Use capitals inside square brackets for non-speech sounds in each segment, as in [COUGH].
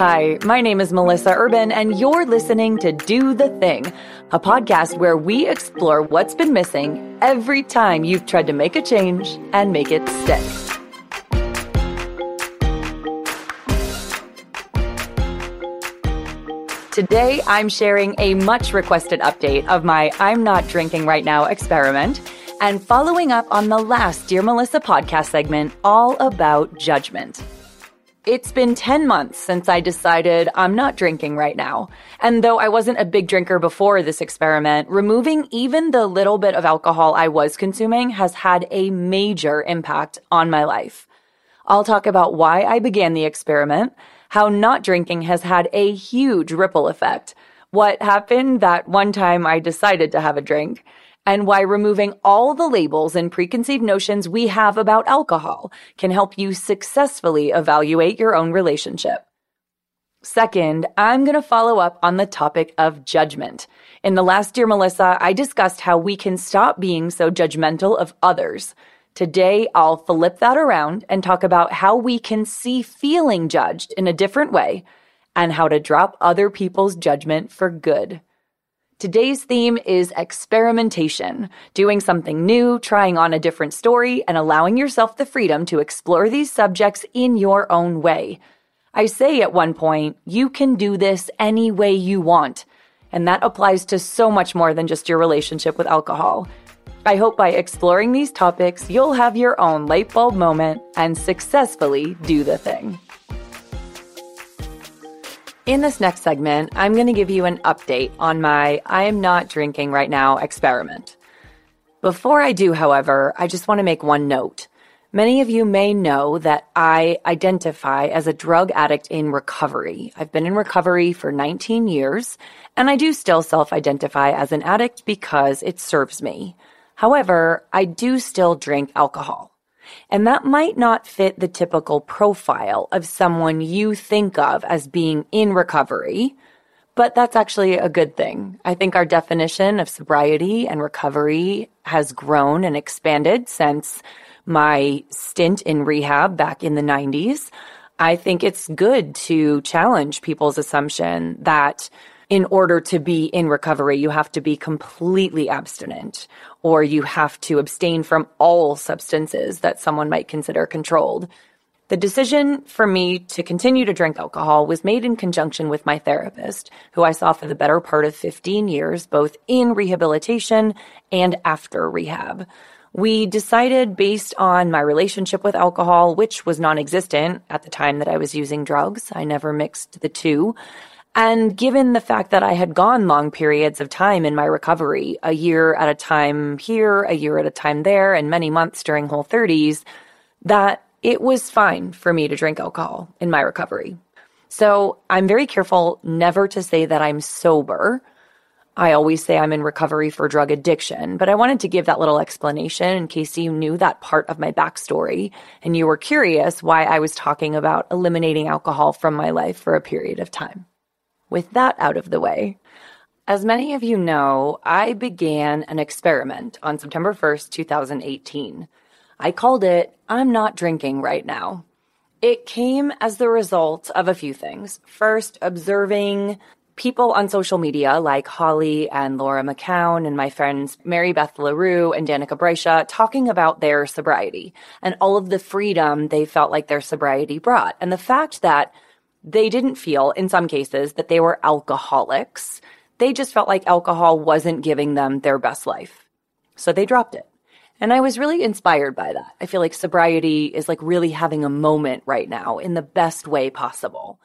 Hi, my name is Melissa Urban, and you're listening to Do the Thing, a podcast where we explore what's been missing every time you've tried to make a change and make it stick. Today, I'm sharing a much requested update of my I'm Not Drinking Right Now experiment and following up on the last Dear Melissa podcast segment all about judgment. It's been 10 months since I decided I'm not drinking right now. And though I wasn't a big drinker before this experiment, removing even the little bit of alcohol I was consuming has had a major impact on my life. I'll talk about why I began the experiment, how not drinking has had a huge ripple effect, what happened that one time I decided to have a drink, and why removing all the labels and preconceived notions we have about alcohol can help you successfully evaluate your own relationship. Second, I'm going to follow up on the topic of judgment. In the last Dear Melissa, I discussed how we can stop being so judgmental of others. Today, I'll flip that around and talk about how we can see feeling judged in a different way and how to drop other people's judgment for good. Today's theme is experimentation, doing something new, trying on a different story, and allowing yourself the freedom to explore these subjects in your own way. I say at one point, you can do this any way you want. And that applies to so much more than just your relationship with alcohol. I hope by exploring these topics, you'll have your own light bulb moment and successfully do the thing. In this next segment, I'm going to give you an update on my I am not drinking right now experiment. Before I do, however, I just want to make one note. Many of you may know that I identify as a drug addict in recovery. I've been in recovery for 19 years, and I do still self identify as an addict because it serves me. However, I do still drink alcohol. And that might not fit the typical profile of someone you think of as being in recovery, but that's actually a good thing. I think our definition of sobriety and recovery has grown and expanded since my stint in rehab back in the 90s. I think it's good to challenge people's assumption that in order to be in recovery, you have to be completely abstinent or you have to abstain from all substances that someone might consider controlled. The decision for me to continue to drink alcohol was made in conjunction with my therapist, who I saw for the better part of 15 years, both in rehabilitation and after rehab. We decided based on my relationship with alcohol, which was non existent at the time that I was using drugs. I never mixed the two. And given the fact that I had gone long periods of time in my recovery, a year at a time here, a year at a time there, and many months during whole 30s, that it was fine for me to drink alcohol in my recovery. So I'm very careful never to say that I'm sober. I always say I'm in recovery for drug addiction, but I wanted to give that little explanation in case you knew that part of my backstory and you were curious why I was talking about eliminating alcohol from my life for a period of time. With that out of the way, as many of you know, I began an experiment on September 1st, 2018. I called it I'm Not Drinking Right Now. It came as the result of a few things. First, observing people on social media like Holly and Laura McKowen and my friends Mary Beth LaRue and Danica Brescia talking about their sobriety and all of the freedom they felt like their sobriety brought. And the fact that they didn't feel, in some cases, that they were alcoholics. They just felt like alcohol wasn't giving them their best life. So they dropped it. And I was really inspired by that. I feel like sobriety is like really having a moment right now in the best way possible.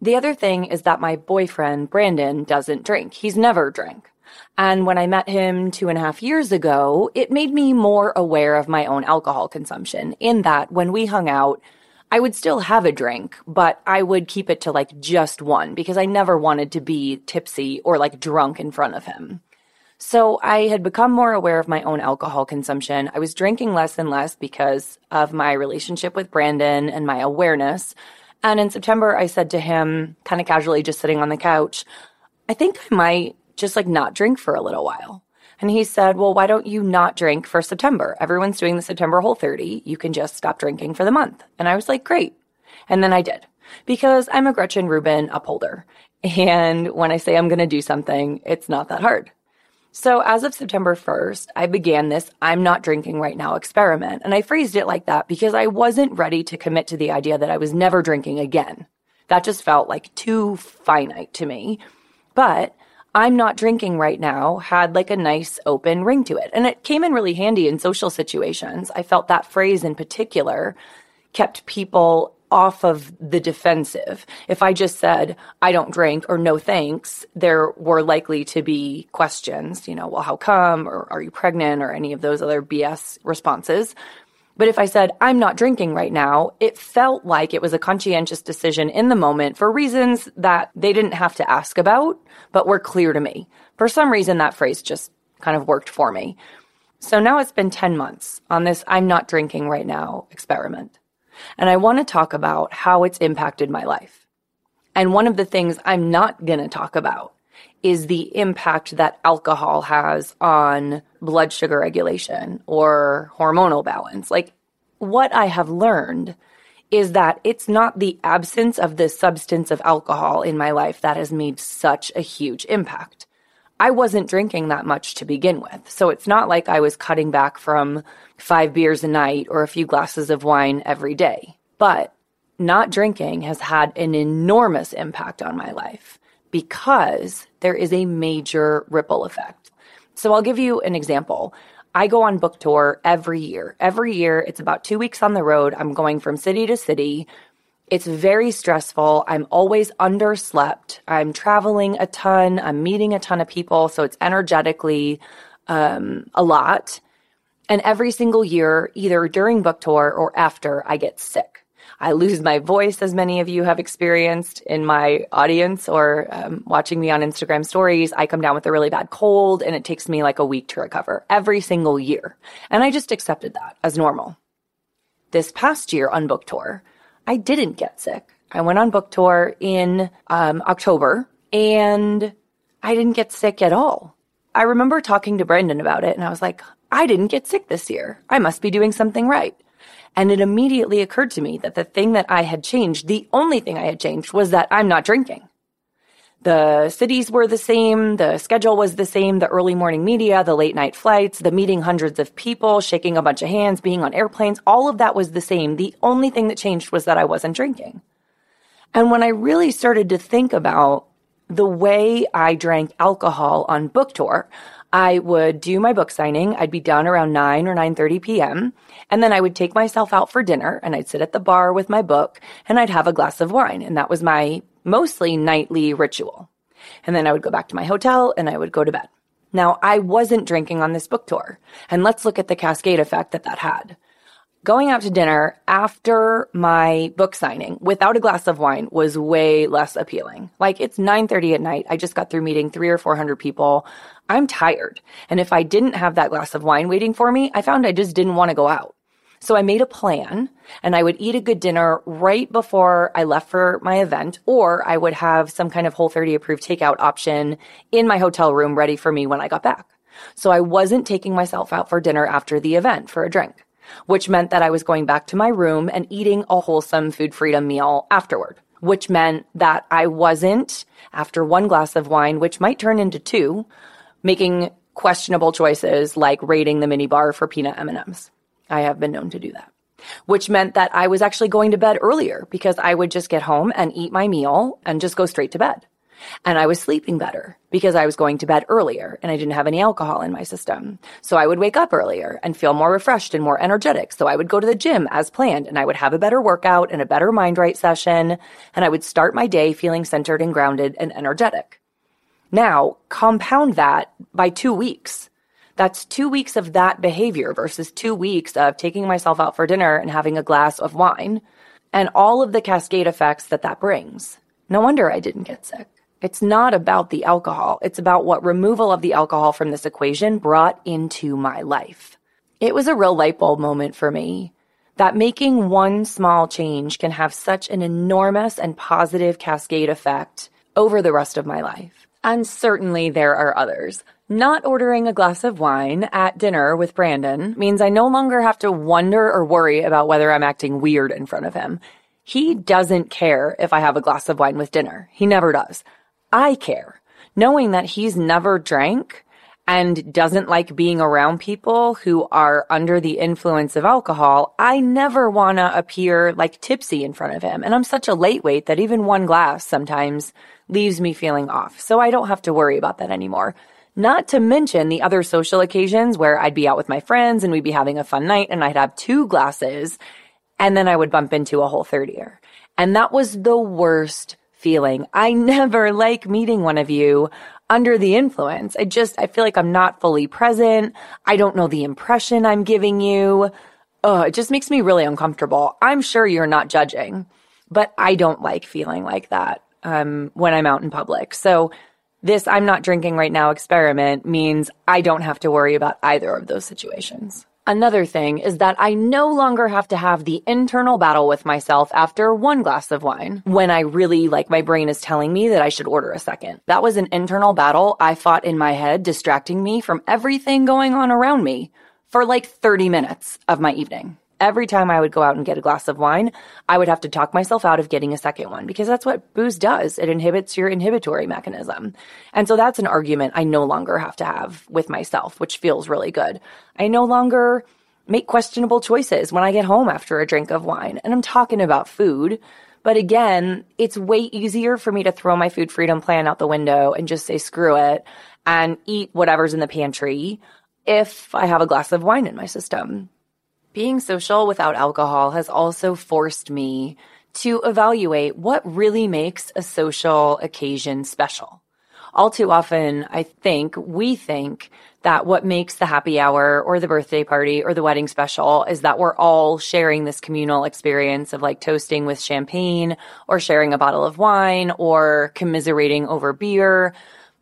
The other thing is that my boyfriend, Brandon, doesn't drink. He's never drank. And when I met him two and a half years ago, it made me more aware of my own alcohol consumption in that when we hung out, I would still have a drink, but I would keep it to like just one because I never wanted to be tipsy or like drunk in front of him. So I had become more aware of my own alcohol consumption. I was drinking less and less because of my relationship with Brandon and my awareness. And in September, I said to him, kind of casually, just sitting on the couch, I think I might just like not drink for a little while. And he said, Well, why don't you not drink for September? Everyone's doing the September whole 30. You can just stop drinking for the month. And I was like, Great. And then I did. because I'm a Gretchen Rubin upholder. And when I say I'm going to do something, it's not that hard. So as of September 1st, I began this I'm not drinking right now experiment. And I phrased it like that because I wasn't ready to commit to the idea that I was never drinking again. That just felt like too finite to me. But I'm not drinking right now had like a nice open ring to it. And it came in really handy in social situations. I felt that phrase in particular kept people off of the defensive. If I just said, I don't drink or no thanks, there were likely to be questions, you know, well, how come? Or are you pregnant? Or any of those other BS responses. But if I said, I'm not drinking right now, it felt like it was a conscientious decision in the moment for reasons that they didn't have to ask about, but were clear to me. For some reason, that phrase just kind of worked for me. So now it's been 10 months on this I'm not drinking right now experiment. And I want to talk about how it's impacted my life. And one of the things I'm not going to talk about is the impact that alcohol has on blood sugar regulation or hormonal balance. Like what I have learned is that it's not the absence of the substance of alcohol in my life that has made such a huge impact. I wasn't drinking that much to begin with. So it's not like I was cutting back from five beers a night or a few glasses of wine every day. But not drinking has had an enormous impact on my life because there is a major ripple effect. So I'll give you an example. I go on book tour every year. Every year, it's about two weeks on the road. I'm going from city to city. It's very stressful. I'm always underslept. I'm traveling a ton. I'm meeting a ton of people. So it's energetically um, a lot. And every single year, either during book tour or after, I get sick. I lose my voice, as many of you have experienced in my audience or um, watching me on Instagram stories. I come down with a really bad cold and it takes me like a week to recover every single year. And I just accepted that as normal. This past year on book tour, I didn't get sick. I went on book tour in um, October and I didn't get sick at all. I remember talking to Brendan about it and I was like, I didn't get sick this year. I must be doing something right. And it immediately occurred to me that the thing that I had changed, the only thing I had changed was that I'm not drinking. The cities were the same, the schedule was the same, the early morning media, the late night flights, the meeting hundreds of people, shaking a bunch of hands, being on airplanes, all of that was the same. The only thing that changed was that I wasn't drinking. And when I really started to think about the way I drank alcohol on book tour, I would do my book signing. I'd be done around 9 or 9:30 p.m. And then I would take myself out for dinner and I'd sit at the bar with my book and I'd have a glass of wine. And that was my mostly nightly ritual. And then I would go back to my hotel and I would go to bed. Now, I wasn't drinking on this book tour. And let's look at the cascade effect that that had going out to dinner after my book signing without a glass of wine was way less appealing. Like it's 9:30 at night. I just got through meeting 3 or 400 people. I'm tired. And if I didn't have that glass of wine waiting for me, I found I just didn't want to go out. So I made a plan and I would eat a good dinner right before I left for my event, or I would have some kind of Whole 30 approved takeout option in my hotel room ready for me when I got back. So I wasn't taking myself out for dinner after the event for a drink which meant that I was going back to my room and eating a wholesome food freedom meal afterward, which meant that I wasn't, after one glass of wine, which might turn into two, making questionable choices like raiding the mini bar for peanut M&Ms. I have been known to do that. Which meant that I was actually going to bed earlier because I would just get home and eat my meal and just go straight to bed. And I was sleeping better because I was going to bed earlier and I didn't have any alcohol in my system. So I would wake up earlier and feel more refreshed and more energetic. So I would go to the gym as planned and I would have a better workout and a better mind right session. And I would start my day feeling centered and grounded and energetic. Now compound that by two weeks. That's two weeks of that behavior versus two weeks of taking myself out for dinner and having a glass of wine and all of the cascade effects that that brings. No wonder I didn't get sick. It's not about the alcohol. It's about what removal of the alcohol from this equation brought into my life. It was a real light bulb moment for me that making one small change can have such an enormous and positive cascade effect over the rest of my life. And certainly there are others. Not ordering a glass of wine at dinner with Brandon means I no longer have to wonder or worry about whether I'm acting weird in front of him. He doesn't care if I have a glass of wine with dinner. He never does. I care. Knowing that he's never drank and doesn't like being around people who are under the influence of alcohol, I never want to appear like tipsy in front of him. And I'm such a lightweight that even one glass sometimes leaves me feeling off. So I don't have to worry about that anymore. Not to mention the other social occasions where I'd be out with my friends and we'd be having a fun night and I'd have two glasses and then I would bump into a whole 30er. And that was the worst feeling. I never like meeting one of you under the influence. I just, I feel like I'm not fully present. I don't know the impression I'm giving you. Oh, it just makes me really uncomfortable. I'm sure you're not judging, but I don't like feeling like that um, when I'm out in public. So this I'm not drinking right now experiment means I don't have to worry about either of those situations. Another thing is that I no longer have to have the internal battle with myself after one glass of wine when I really like my brain is telling me that I should order a second. That was an internal battle I fought in my head, distracting me from everything going on around me for like 30 minutes of my evening every time I would go out and get a glass of wine, I would have to talk myself out of getting a second one because that's what booze does. It inhibits your inhibitory mechanism. And so that's an argument I no longer have to have with myself, which feels really good. I no longer make questionable choices when I get home after a drink of wine. And I'm talking about food. But again, it's way easier for me to throw my food freedom plan out the window and just say screw it and eat whatever's in the pantry if I have a glass of wine in my system. Being social without alcohol has also forced me to evaluate what really makes a social occasion special. All too often, I think, we think that what makes the happy hour or the birthday party or the wedding special is that we're all sharing this communal experience of like toasting with champagne or sharing a bottle of wine or commiserating over beer.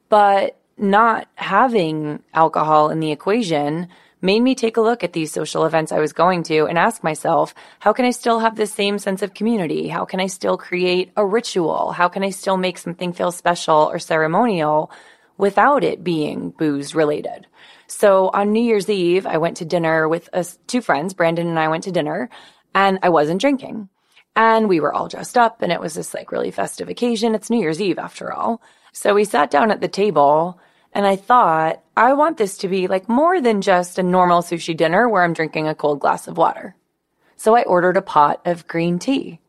But not having alcohol in the equation made me take a look at these social events I was going to and ask myself, how can I still have the same sense of community? How can I still create a ritual? How can I still make something feel special or ceremonial without it being booze related? So on New Year's Eve, I went to dinner with us, two friends. Brandon and I went to dinner and I wasn't drinking. And we were all dressed up and it was this like really festive occasion. It's New Year's Eve after all. So we sat down at the table and I thought, I want this to be like more than just a normal sushi dinner where I'm drinking a cold glass of water. So I ordered a pot of green tea.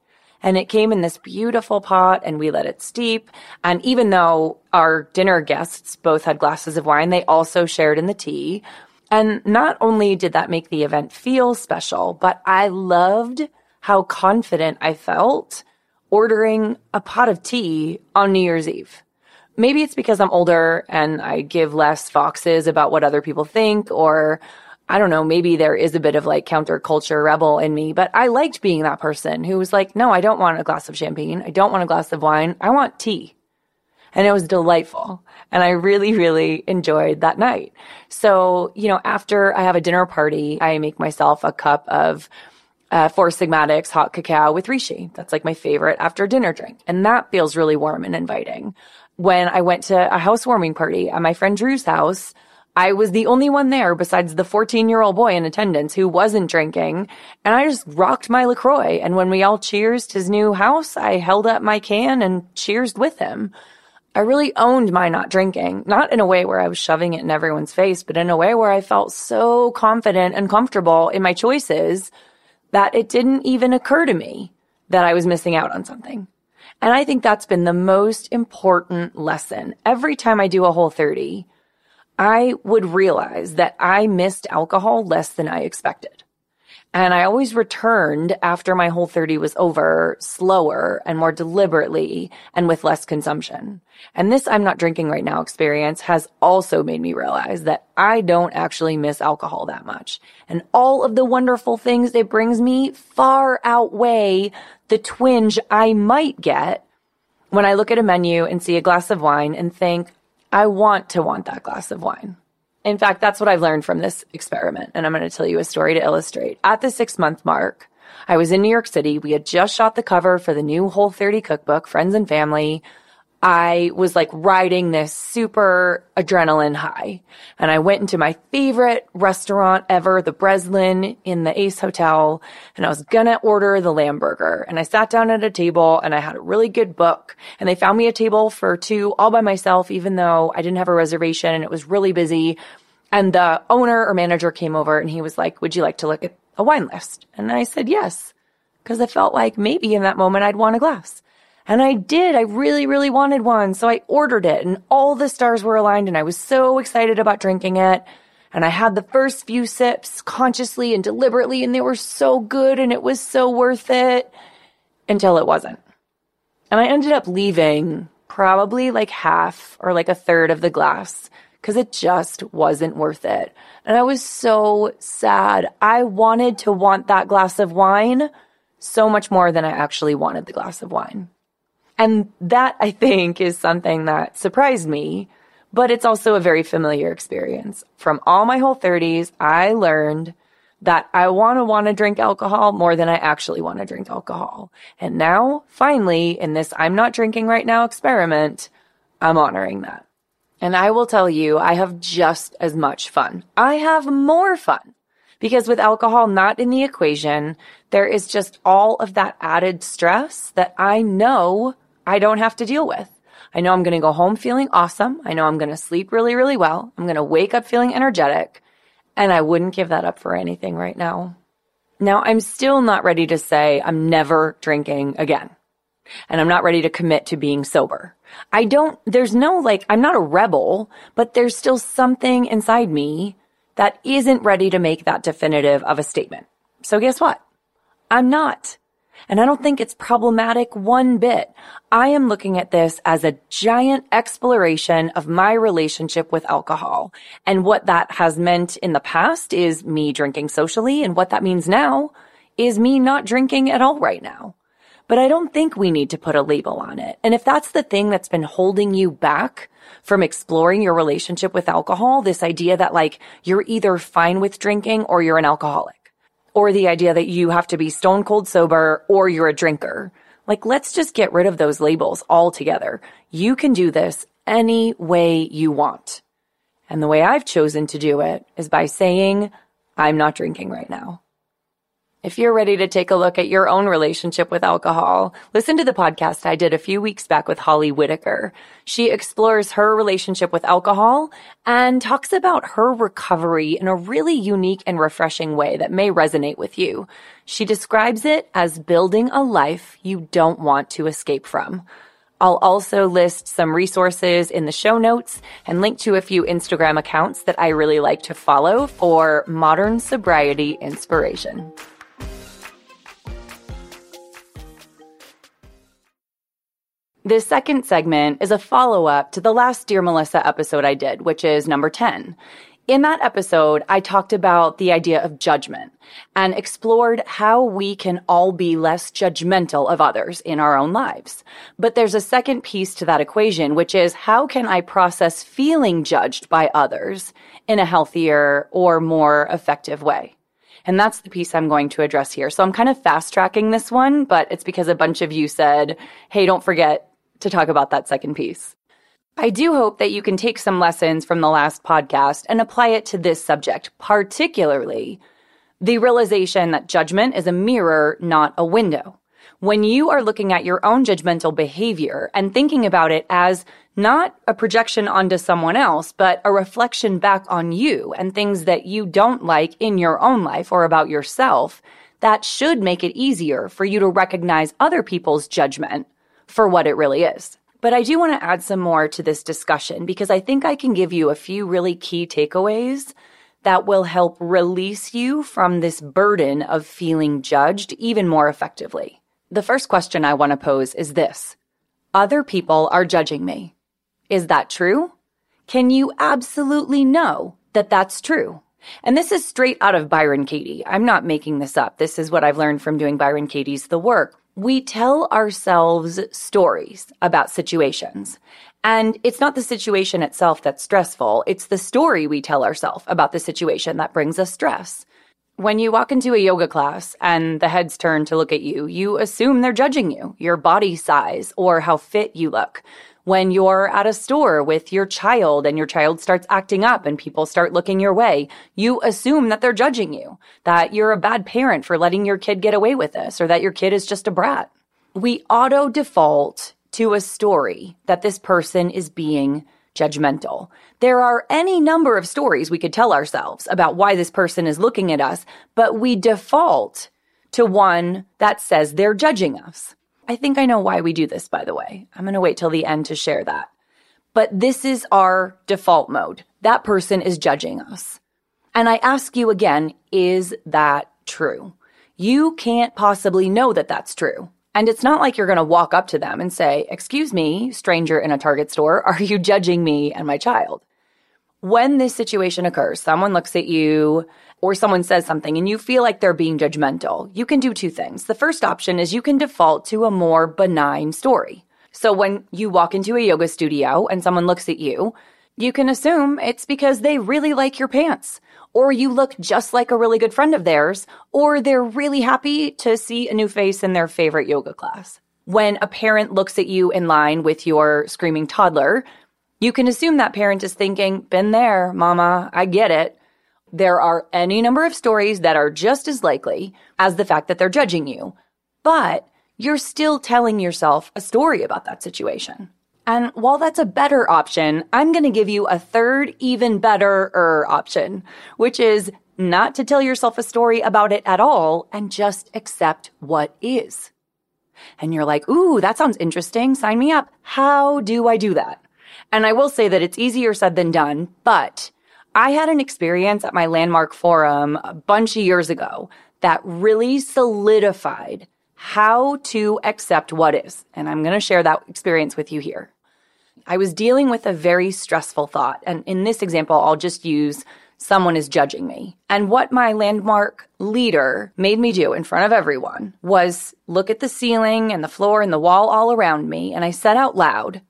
And it came in this beautiful pot and we let it steep. And even though our dinner guests both had glasses of wine, they also shared in the tea. And not only did that make the event feel special, but I loved how confident I felt ordering a pot of tea on New Year's Eve. Maybe it's because I'm older and I give less foxes about what other people think, or I don't know, maybe there is a bit of like counterculture rebel in me, but I liked being that person who was like, no, I don't want a glass of champagne. I don't want a glass of wine. I want tea. And it was delightful. And I really, really enjoyed that night. So, you know, after I have a dinner party, I make myself a cup of uh, Four Sigmatic's hot cacao with reishi. That's like my favorite after dinner drink. And that feels really warm and inviting when I went to a housewarming party at my friend Drew's house. I was the only one there besides the 14 year old boy in attendance who wasn't drinking. And I just rocked my LaCroix. And when we all cheersed his new house, I held up my can and cheersed with him. I really owned my not drinking, not in a way where I was shoving it in everyone's face, but in a way where I felt so confident and comfortable in my choices that it didn't even occur to me that I was missing out on something. And I think that's been the most important lesson. Every time I do a whole 30, I would realize that I missed alcohol less than I expected. And I always returned after my whole 30 was over slower and more deliberately and with less consumption. And this I'm not drinking right now experience has also made me realize that I don't actually miss alcohol that much. And all of the wonderful things it brings me far outweigh the twinge I might get when I look at a menu and see a glass of wine and think, I want to want that glass of wine. In fact, that's what I've learned from this experiment. And I'm going to tell you a story to illustrate. At the six month mark, I was in New York City. We had just shot the cover for the new Whole 30 cookbook, Friends and Family. I was like riding this super adrenaline high. And I went into my favorite restaurant ever, the Breslin in the Ace Hotel. And I was gonna order the lamb burger. And I sat down at a table and I had a really good book. And they found me a table for two all by myself, even though I didn't have a reservation and it was really busy. And the owner or manager came over and he was like, would you like to look at a wine list? And I said yes. Cause I felt like maybe in that moment I'd want a glass. And I did. I really, really wanted one. So I ordered it and all the stars were aligned and I was so excited about drinking it. And I had the first few sips consciously and deliberately and they were so good and it was so worth it until it wasn't. And I ended up leaving probably like half or like a third of the glass because it just wasn't worth it. And I was so sad. I wanted to want that glass of wine so much more than I actually wanted the glass of wine. And that I think is something that surprised me, but it's also a very familiar experience. From all my whole 30s, I learned that I want to want to drink alcohol more than I actually want to drink alcohol. And now, finally, in this I'm not drinking right now experiment, I'm honoring that. And I will tell you, I have just as much fun. I have more fun because with alcohol not in the equation, there is just all of that added stress that I know I don't have to deal with. I know I'm going to go home feeling awesome. I know I'm going to sleep really, really well. I'm going to wake up feeling energetic. And I wouldn't give that up for anything right now. Now, I'm still not ready to say I'm never drinking again. And I'm not ready to commit to being sober. I don't, there's no like, I'm not a rebel, but there's still something inside me that isn't ready to make that definitive of a statement. So guess what? I'm not. And I don't think it's problematic one bit. I am looking at this as a giant exploration of my relationship with alcohol. And what that has meant in the past is me drinking socially. And what that means now is me not drinking at all right now. But I don't think we need to put a label on it. And if that's the thing that's been holding you back from exploring your relationship with alcohol, this idea that like you're either fine with drinking or you're an alcoholic or the idea that you have to be stone cold sober or you're a drinker. Like, let's just get rid of those labels altogether. You can do this any way you want. And the way I've chosen to do it is by saying, I'm not drinking right now. If you're ready to take a look at your own relationship with alcohol, listen to the podcast I did a few weeks back with Holly Whitaker. She explores her relationship with alcohol and talks about her recovery in a really unique and refreshing way that may resonate with you. She describes it as building a life you don't want to escape from. I'll also list some resources in the show notes and link to a few Instagram accounts that I really like to follow for modern sobriety inspiration. This second segment is a follow up to the last Dear Melissa episode I did, which is number 10. In that episode, I talked about the idea of judgment and explored how we can all be less judgmental of others in our own lives. But there's a second piece to that equation, which is how can I process feeling judged by others in a healthier or more effective way? And that's the piece I'm going to address here. So I'm kind of fast tracking this one, but it's because a bunch of you said, Hey, don't forget to talk about that second piece. I do hope that you can take some lessons from the last podcast and apply it to this subject, particularly the realization that judgment is a mirror, not a window. When you are looking at your own judgmental behavior and thinking about it as not a projection onto someone else, but a reflection back on you and things that you don't like in your own life or about yourself, that should make it easier for you to recognize other people's judgment for what it really is. But I do want to add some more to this discussion because I think I can give you a few really key takeaways that will help release you from this burden of feeling judged even more effectively. The first question I want to pose is this. Other people are judging me. Is that true? Can you absolutely know that that's true? And this is straight out of Byron Katie. I'm not making this up. This is what I've learned from doing Byron Katie's The Work we tell ourselves stories about situations. And it's not the situation itself that's stressful. It's the story we tell ourselves about the situation that brings us stress. When you walk into a yoga class and the heads turn to look at you, you assume they're judging you, your body size, or how fit you look. When you're at a store with your child and your child starts acting up and people start looking your way, you assume that they're judging you, that you're a bad parent for letting your kid get away with this, or that your kid is just a brat. We auto default to a story that this person is being judgmental. There are any number of stories we could tell ourselves about why this person is looking at us, but we default to one that says they're judging us. I think I know why we do this, by the way. I'm going to wait till the end to share that. But this is our default mode. That person is judging us. And I ask you again, is that true? You can't possibly know that that's true. And it's not like you're going to walk up to them and say, Excuse me, stranger in a Target store, [LAUGHS] are you judging me and my child? When this situation occurs, someone looks at you or someone says something and you feel like they're being judgmental, you can do two things. The first option is you can default to a more benign story. So when you walk into a yoga studio and someone looks at you, you can assume it's because they really like your pants, or you look just like a really good friend of theirs, or they're really happy to see a new face in their favorite yoga class. When a parent looks at you in line with your screaming toddler, you can assume that parent is thinking, been there, mama, I get it. There are any number of stories that are just as likely as the fact that they're judging you, but you're still telling yourself a story about that situation. And while that's a better option, I'm going to give you a third, even better er option, which is not to tell yourself a story about it at all and just accept what is. And you're like, ooh, that sounds interesting. Sign me up. How do I do that? And I will say that it's easier said than done, but I had an experience at my landmark forum a bunch of years ago that really solidified how to accept what is. And I'm going to share that experience with you here. I was dealing with a very stressful thought. And in this example, I'll just use someone is judging me. And what my landmark leader made me do in front of everyone was look at the ceiling and the floor and the wall all around me. And I said out loud,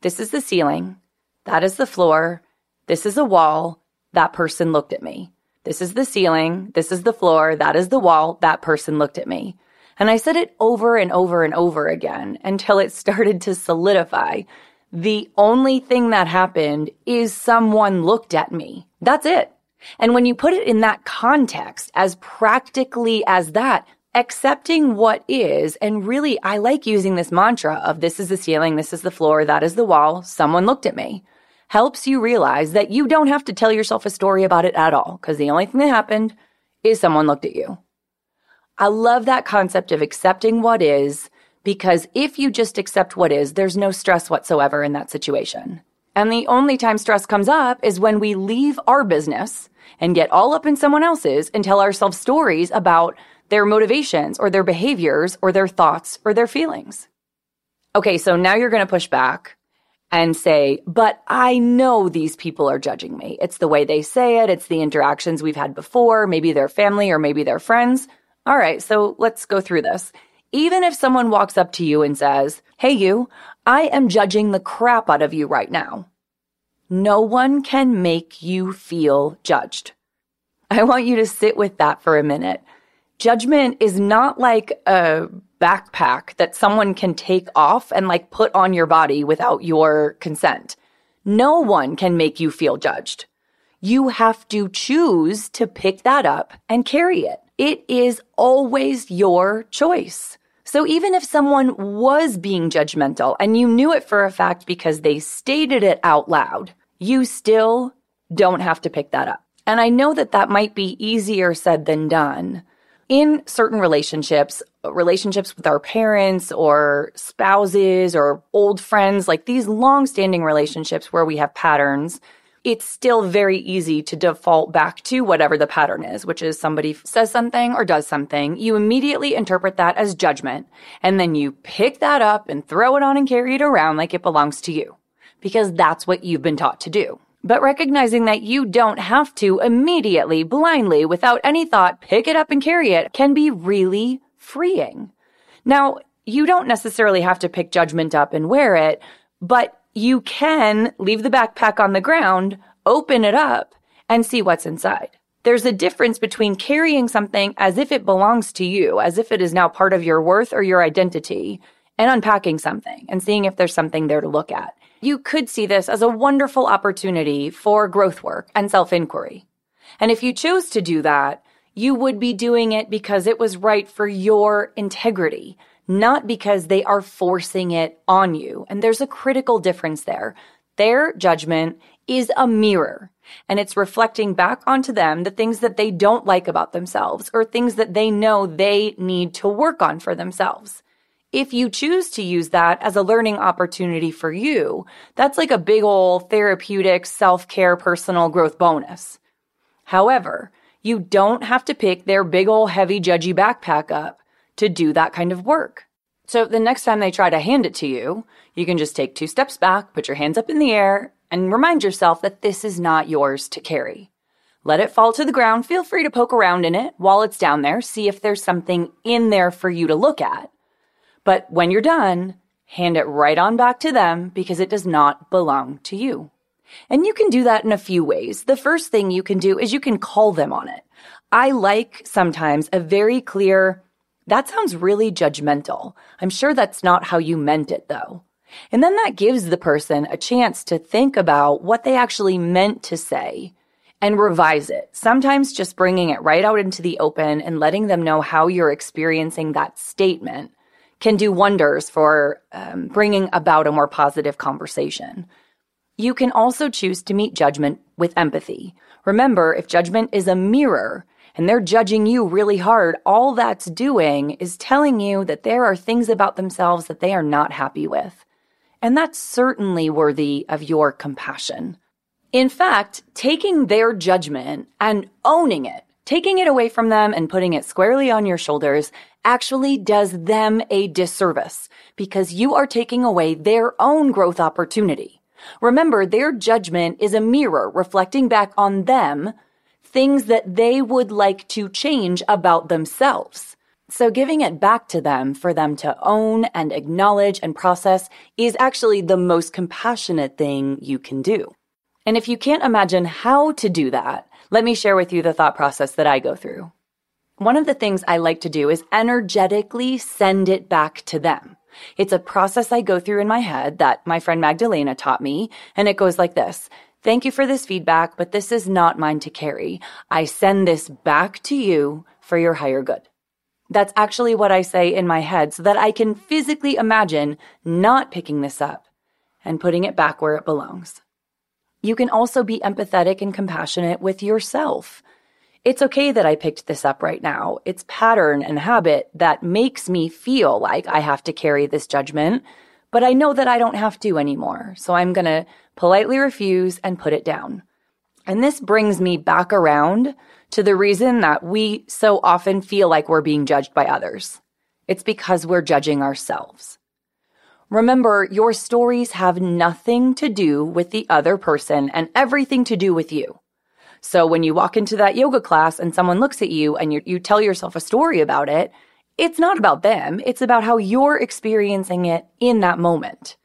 This is the ceiling. That is the floor. This is a wall. That person looked at me. This is the ceiling. This is the floor. That is the wall. That person looked at me. And I said it over and over and over again until it [LAUGHS] started to solidify. The only thing that happened is someone looked at me. That's it. And when you put it in that context, as practically as that, accepting what is, and really, I like using this mantra of this is the ceiling, this is the floor, that is the wall, someone looked at me helps you realize that you don't have to tell yourself a story about it at all, because the only thing that happened is someone looked at you. I love that concept of accepting what is, because if you just accept what is, there's no stress whatsoever in that situation. And the only time stress comes up is when we leave our business and get all up in someone else's and tell ourselves stories about their motivations or their behaviors or their thoughts or their feelings. Okay, so now you're going to push back and say, but I know these people are judging me. It's the way they say it. It's the interactions we've had before. Maybe they're family or maybe they're friends. All right. So let's go through this. Even if someone walks up to you and says, Hey, you, I am judging the crap out of you right now. No one can make you feel judged. I want you to sit with that for a minute. Judgment is not like a backpack that someone can take off and like put on your body without your consent. No one can make you feel judged. You have to choose to pick that up and carry it. It is always your choice. So even if someone was being judgmental and you knew it for a fact because they stated it out loud, you still don't have to pick that up. And I know that that might be easier said than done, in certain relationships, relationships with our parents or spouses or old friends, like these long standing relationships where we have patterns, it's still very easy to default back to whatever the pattern is, which is somebody says something or does something. You immediately interpret that as judgment. And then you pick that up and throw it on and carry it around like it belongs to you because that's what you've been taught to do but recognizing that you don't have to immediately, blindly, without any thought, pick it up and carry it can be really freeing. Now, you don't necessarily have to pick judgment up and wear it, but you can leave the backpack on the ground, open it up, and see what's inside. There's a difference between carrying something as if it belongs to you, as if it is now part of your worth or your identity, and unpacking something and seeing if there's something there to look at. You could see this as a wonderful opportunity for growth work and self inquiry. And if you chose to do that, you would be doing it because it was right for your integrity, not because they are forcing it on you. And there's a critical difference there. Their judgment is a mirror and it's reflecting back onto them the things that they don't like about themselves or things that they know they need to work on for themselves. If you choose to use that as a learning opportunity for you, that's like a big old therapeutic self-care personal growth bonus. However, you don't have to pick their big old heavy judgy backpack up to do that kind of work. So the next time they try to hand it to you, you can just take two steps back, put your hands up in the air, and remind yourself that this is not yours to carry. Let it fall to the ground. Feel free to poke around in it while it's down there. See if there's something in there for you to look at. But when you're done, hand it right on back to them because it does not belong to you. And you can do that in a few ways. The first thing you can do is you can call them on it. I like sometimes a very clear, that sounds really judgmental. I'm sure that's not how you meant it though. And then that gives the person a chance to think about what they actually meant to say and revise it. Sometimes just bringing it right out into the open and letting them know how you're experiencing that statement can do wonders for um, bringing about a more positive conversation. You can also choose to meet judgment with empathy. Remember, if judgment is a mirror and they're judging you really hard, all that's doing is telling you that there are things about themselves that they are not happy with. And that's certainly worthy of your compassion. In fact, taking their judgment and owning it, taking it away from them and putting it squarely on your shoulders actually does them a disservice because you are taking away their own growth opportunity. Remember, their judgment is a mirror reflecting back on them things that they would like to change about themselves. So giving it back to them for them to own and acknowledge and process is actually the most compassionate thing you can do. And if you can't imagine how to do that, let me share with you the thought process that I go through. One of the things I like to do is energetically send it back to them. It's a process I go through in my head that my friend Magdalena taught me, and it goes like this. Thank you for this feedback, but this is not mine to carry. I send this back to you for your higher good. That's actually what I say in my head so that I can physically imagine not picking this up and putting it back where it belongs. You can also be empathetic and compassionate with yourself. It's okay that I picked this up right now. It's pattern and habit that makes me feel like I have to carry this judgment, but I know that I don't have to anymore. So I'm going to politely refuse and put it down. And this brings me back around to the reason that we so often feel like we're being judged by others. It's because we're judging ourselves. Remember, your stories have nothing to do with the other person and everything to do with you. So when you walk into that yoga class and someone looks at you and you, you tell yourself a story about it, it's not about them. It's about how you're experiencing it in that moment.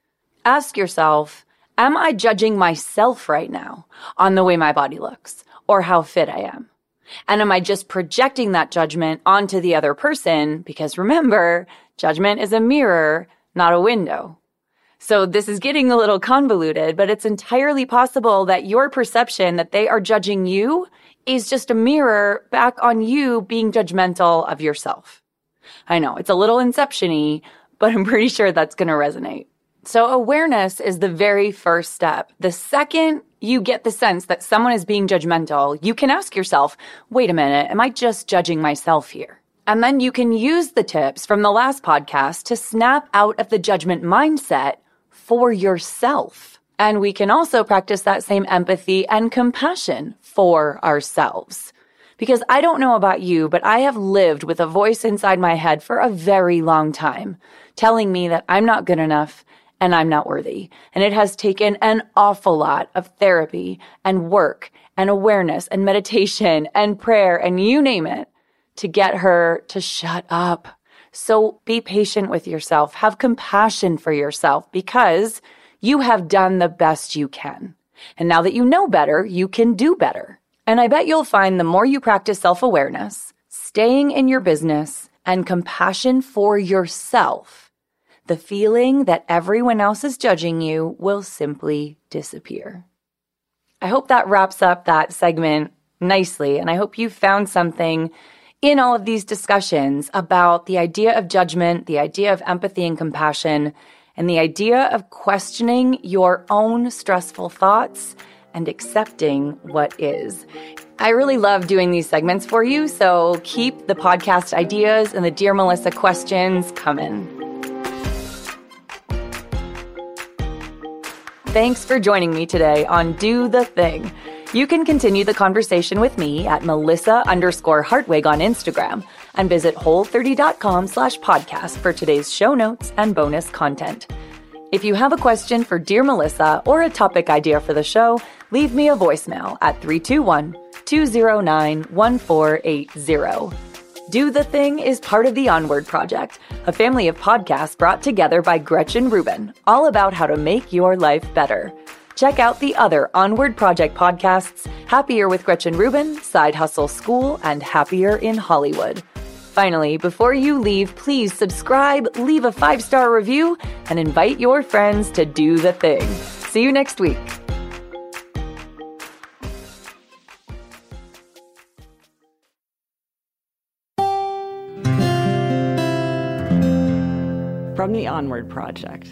Ask yourself, am I judging myself right now on the way my body looks or how fit I am? And am I just projecting that judgment onto the other person? Because remember, judgment is a mirror, not a window. So this is getting a little convoluted, but it's entirely possible that your perception that they are judging you is just a mirror back on you being judgmental of yourself. I know it's a little inception-y, but I'm pretty sure that's going to resonate. So awareness is the very first step. The second you get the sense that someone is being judgmental, you can ask yourself, wait a minute, am I just judging myself here? And then you can use the tips from the last podcast to snap out of the judgment mindset for yourself. And we can also practice that same empathy and compassion for ourselves. Because I don't know about you, but I have lived with a voice inside my head for a very long time telling me that I'm not good enough and I'm not worthy. And it has taken an awful lot of therapy and work and awareness and meditation and prayer and you name it to get her to shut up. So be patient with yourself. Have compassion for yourself because you have done the best you can. And now that you know better, you can do better. And I bet you'll find the more you practice self awareness, staying in your business, and compassion for yourself, the feeling that everyone else is judging you will simply disappear. I hope that wraps up that segment nicely, and I hope you found something in all of these discussions about the idea of judgment, the idea of empathy and compassion, and the idea of questioning your own stressful thoughts and accepting what is. I really love doing these segments for you, so keep the podcast ideas and the Dear Melissa questions coming. Thanks for joining me today on Do the Thing. You can continue the conversation with me at Melissa underscore Hartwig on Instagram and visit whole30.com slash podcast for today's show notes and bonus content. If you have a question for Dear Melissa or a topic idea for the show, leave me a voicemail at 321 209 1480. Do the Thing is part of the Onward Project, a family of podcasts brought together by Gretchen Rubin, all about how to make your life better. Check out the other Onward Project podcasts Happier with Gretchen Rubin, Side Hustle School, and Happier in Hollywood. Finally, before you leave, please subscribe, leave a five star review, and invite your friends to do the thing. See you next week. From the Onward Project.